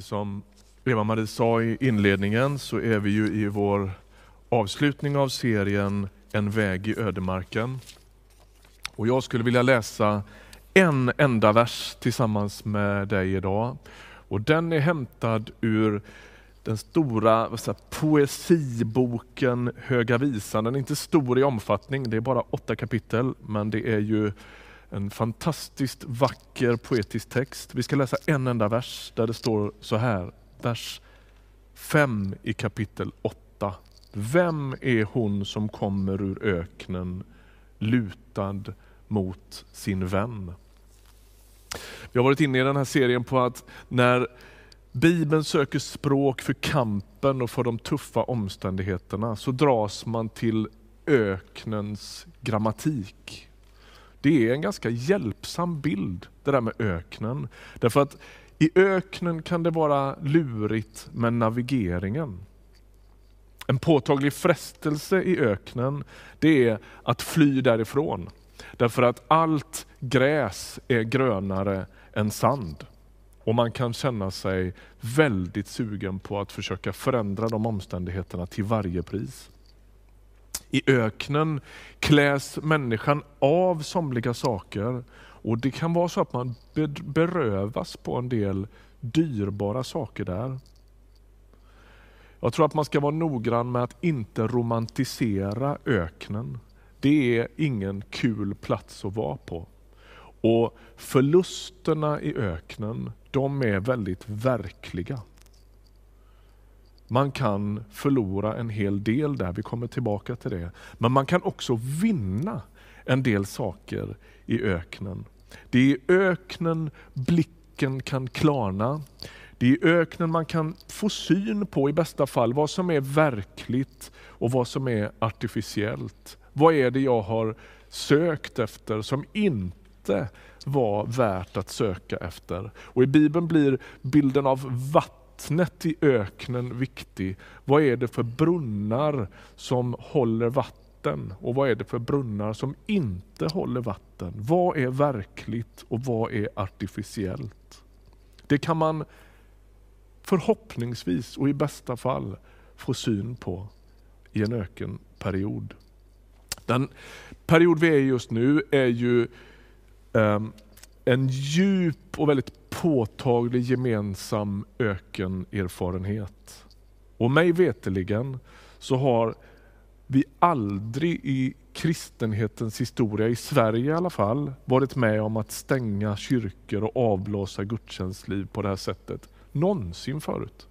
Som Eva-Marie sa i inledningen så är vi ju i vår avslutning av serien En väg i ödemarken. Och jag skulle vilja läsa en enda vers tillsammans med dig idag. Och den är hämtad ur den stora säga, poesiboken Höga Visan. Den är inte stor i omfattning, det är bara åtta kapitel, men det är ju en fantastiskt vacker poetisk text. Vi ska läsa en enda vers där det står så här, vers 5 i kapitel 8. Vem är hon som kommer ur öknen lutad mot sin vän? Vi har varit inne i den här serien på att när Bibeln söker språk för kampen och för de tuffa omständigheterna så dras man till öknens grammatik. Det är en ganska hjälpsam bild det där med öknen. Därför att i öknen kan det vara lurigt med navigeringen. En påtaglig frestelse i öknen det är att fly därifrån. Därför att allt gräs är grönare än sand. Och man kan känna sig väldigt sugen på att försöka förändra de omständigheterna till varje pris. I öknen kläs människan av somliga saker och det kan vara så att man berövas på en del dyrbara saker där. Jag tror att man ska vara noggrann med att inte romantisera öknen. Det är ingen kul plats att vara på. Och förlusterna i öknen, de är väldigt verkliga. Man kan förlora en hel del där, vi kommer tillbaka till det. Men man kan också vinna en del saker i öknen. Det är i öknen blicken kan klarna. Det är i öknen man kan få syn på i bästa fall vad som är verkligt och vad som är artificiellt. Vad är det jag har sökt efter som inte var värt att söka efter? Och I Bibeln blir bilden av vatten vattnet i öknen viktig. Vad är det för brunnar som håller vatten och vad är det för brunnar som inte håller vatten? Vad är verkligt och vad är artificiellt? Det kan man förhoppningsvis och i bästa fall få syn på i en ökenperiod. Den period vi är i just nu är ju um, en djup och väldigt påtaglig gemensam ökenerfarenhet. Och mig veteligen så har vi aldrig i kristenhetens historia, i Sverige i alla fall, varit med om att stänga kyrkor och avblåsa gudstjänstliv på det här sättet. Någonsin förut.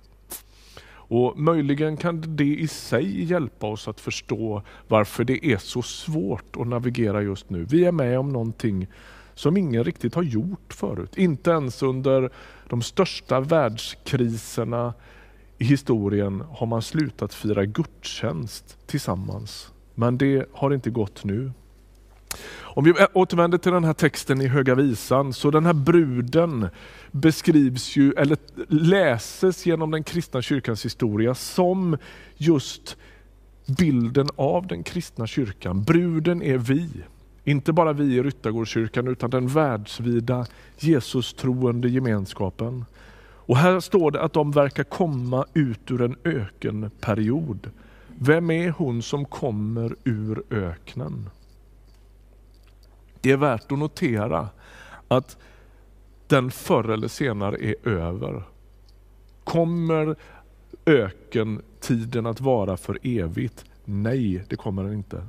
Och Möjligen kan det i sig hjälpa oss att förstå varför det är så svårt att navigera just nu. Vi är med om någonting som ingen riktigt har gjort förut. Inte ens under de största världskriserna i historien har man slutat fira gudstjänst tillsammans. Men det har inte gått nu. Om vi återvänder till den här texten i Höga Visan, så den här bruden beskrivs ju, eller läses genom den kristna kyrkans historia som just bilden av den kristna kyrkan. Bruden är vi. Inte bara vi i Ryttargårdskyrkan utan den världsvida Jesus-troende gemenskapen. Och här står det att de verkar komma ut ur en ökenperiod. Vem är hon som kommer ur öknen? Det är värt att notera att den förr eller senare är över. Kommer ökentiden att vara för evigt? Nej, det kommer den inte.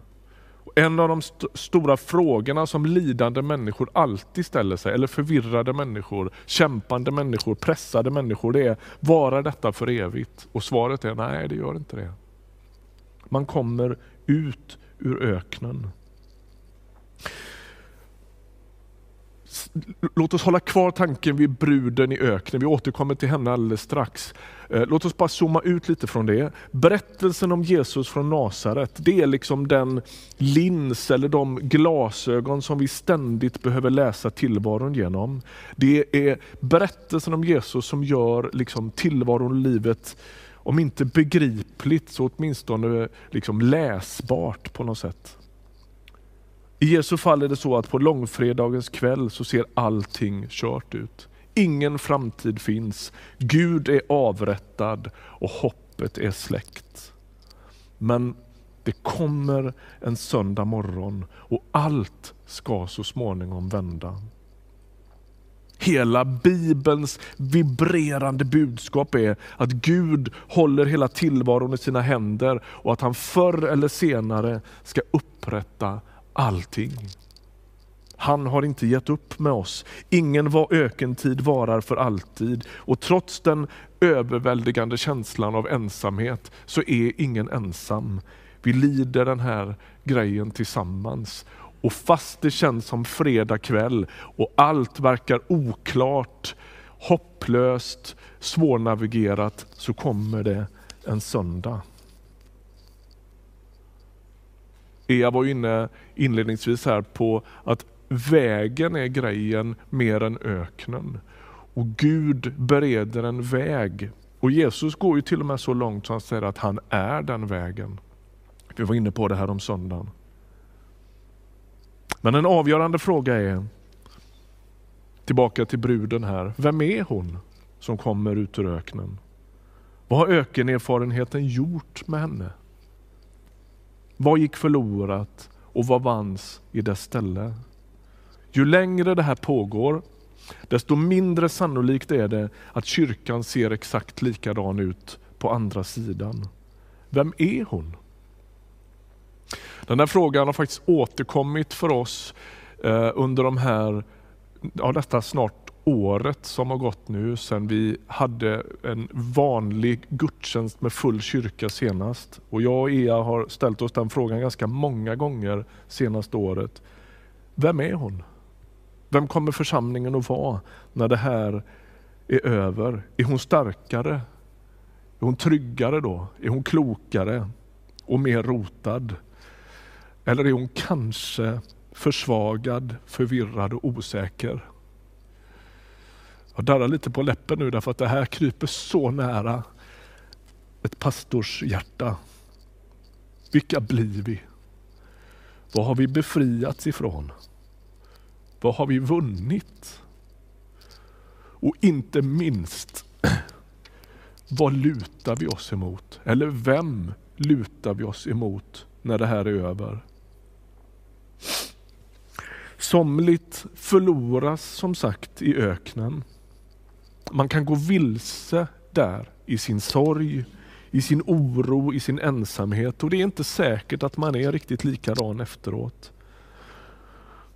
En av de st stora frågorna som lidande människor alltid ställer sig, eller förvirrade människor, kämpande människor, pressade människor, det är, varar detta för evigt? Och svaret är nej, det gör inte det. Man kommer ut ur öknen. Låt oss hålla kvar tanken vid bruden i öknen. Vi återkommer till henne alldeles strax. Eh, låt oss bara zooma ut lite från det. Berättelsen om Jesus från Nasaret, det är liksom den lins eller de glasögon som vi ständigt behöver läsa tillvaron genom. Det är berättelsen om Jesus som gör liksom tillvaron och livet, om inte begripligt så åtminstone liksom läsbart på något sätt. I Jesu fall är det så att på långfredagens kväll så ser allting kört ut. ingen framtid finns. Gud är avrättad och hoppet är släckt. Men det kommer en söndag morgon och allt ska så småningom vända. Hela Bibelns vibrerande budskap är att Gud håller hela tillvaron i sina händer och att han förr eller senare ska upprätta allting. Han har inte gett upp med oss. Ingen var ökentid varar för alltid. Och trots den överväldigande känslan av ensamhet så är ingen ensam. Vi lider den här grejen tillsammans. Och fast det känns som fredag kväll och allt verkar oklart, hopplöst, svårnavigerat så kommer det en söndag. Ea var inne inledningsvis här på att vägen är grejen mer än öknen. Och Gud bereder en väg. Och Jesus går ju till och med så långt som han säger att han är den vägen. Vi var inne på det här om söndagen. Men en avgörande fråga är, tillbaka till bruden här, vem är hon som kommer ut ur öknen? Vad har ökenerfarenheten gjort med henne? Vad gick förlorat och vad vanns i dess ställe? Ju längre det här pågår, desto mindre sannolikt är det att kyrkan ser exakt likadan ut på andra sidan. Vem är hon? Den här frågan har faktiskt återkommit för oss eh, under de här, ja, detta snart året som har gått nu sedan vi hade en vanlig gudstjänst med full kyrka senast. Och jag och Ea har ställt oss den frågan ganska många gånger senaste året. Vem är hon? Vem kommer församlingen att vara när det här är över? Är hon starkare? Är hon tryggare då? Är hon klokare och mer rotad? Eller är hon kanske försvagad, förvirrad och osäker? Jag darrar lite på läppen nu därför att det här kryper så nära ett pastors hjärta. Vilka blir vi? Vad har vi befriats ifrån? Vad har vi vunnit? Och inte minst, vad lutar vi oss emot? Eller vem lutar vi oss emot när det här är över? Somligt förloras som sagt i öknen. Man kan gå vilse där i sin sorg, i sin oro, i sin ensamhet och det är inte säkert att man är riktigt likadan efteråt.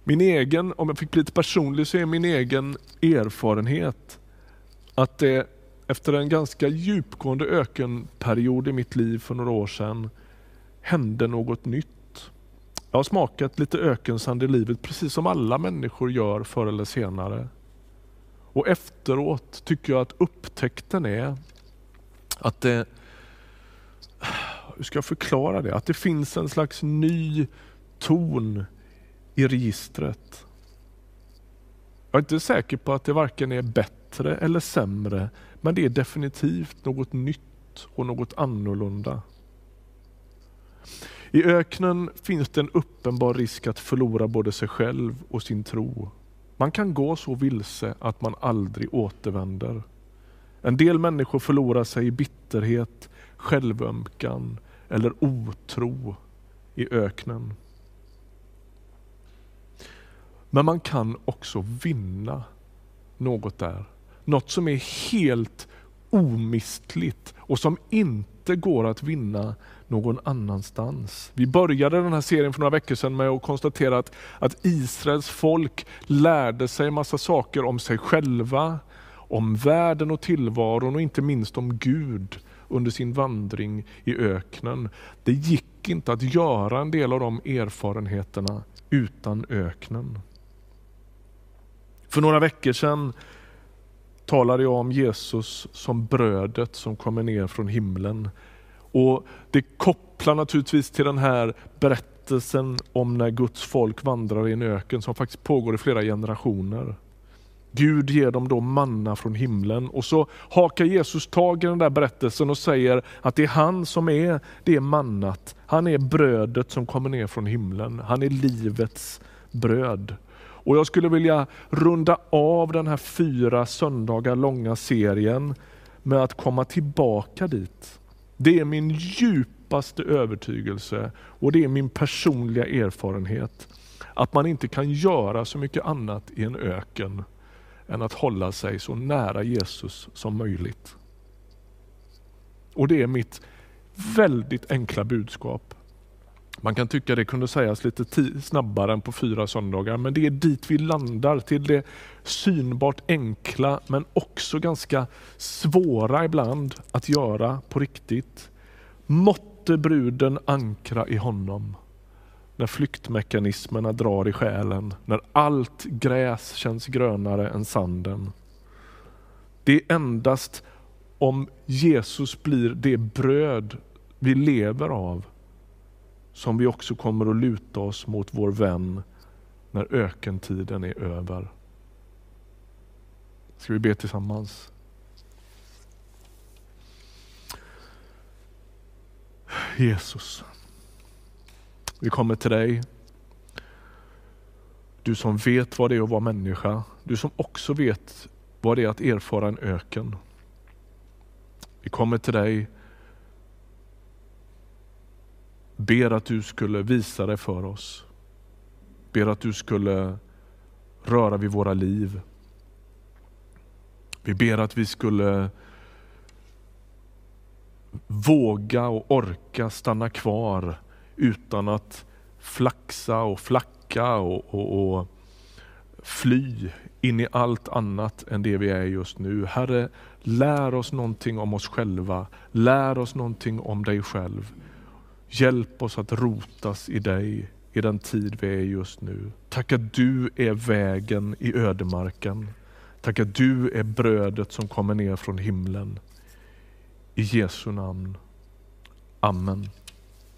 Min egen, om jag fick bli lite personlig, så är min egen erfarenhet att det efter en ganska djupgående ökenperiod i mitt liv för några år sedan hände något nytt. Jag har smakat lite ökensand i livet precis som alla människor gör förr eller senare. Och efteråt tycker jag att upptäckten är att det, hur ska jag förklara det? Att det finns en slags ny ton i registret. Jag är inte säker på att det varken är bättre eller sämre, men det är definitivt något nytt och något annorlunda. I öknen finns det en uppenbar risk att förlora både sig själv och sin tro. Man kan gå så vilse att man aldrig återvänder. En del människor förlorar sig i bitterhet, självömkan eller otro i öknen. Men man kan också vinna något där. Något som är helt omistligt och som inte går att vinna någon annanstans. Vi började den här serien för några veckor sedan med att konstatera att, att Israels folk lärde sig massa saker om sig själva, om världen och tillvaron och inte minst om Gud under sin vandring i öknen. Det gick inte att göra en del av de erfarenheterna utan öknen. För några veckor sedan talade jag om Jesus som brödet som kommer ner från himlen. Och Det kopplar naturligtvis till den här berättelsen om när Guds folk vandrar i en öken som faktiskt pågår i flera generationer. Gud ger dem då manna från himlen och så hakar Jesus tag i den där berättelsen och säger att det är han som är det mannat. Han är brödet som kommer ner från himlen. Han är livets bröd. Och Jag skulle vilja runda av den här fyra söndagar långa serien med att komma tillbaka dit. Det är min djupaste övertygelse och det är min personliga erfarenhet att man inte kan göra så mycket annat i en öken än att hålla sig så nära Jesus som möjligt. Och det är mitt väldigt enkla budskap. Man kan tycka det kunde sägas lite snabbare än på fyra söndagar, men det är dit vi landar, till det synbart enkla men också ganska svåra ibland att göra på riktigt. Måtte bruden ankra i honom när flyktmekanismerna drar i själen, när allt gräs känns grönare än sanden. Det är endast om Jesus blir det bröd vi lever av som vi också kommer att luta oss mot vår vän när ökentiden är över. Ska vi be tillsammans? Jesus, vi kommer till dig. Du som vet vad det är att vara människa. Du som också vet vad det är att erfara en öken. Vi kommer till dig, ber att du skulle visa dig för oss. Ber att du skulle röra vid våra liv. Vi ber att vi skulle våga och orka stanna kvar utan att flaxa och flacka och, och, och fly in i allt annat än det vi är just nu. Herre, lär oss någonting om oss själva. Lär oss någonting om dig själv. Hjälp oss att rotas i dig i den tid vi är just nu. Tack att du är vägen i ödemarken. Tack att du är brödet som kommer ner från himlen. I Jesu namn. Amen.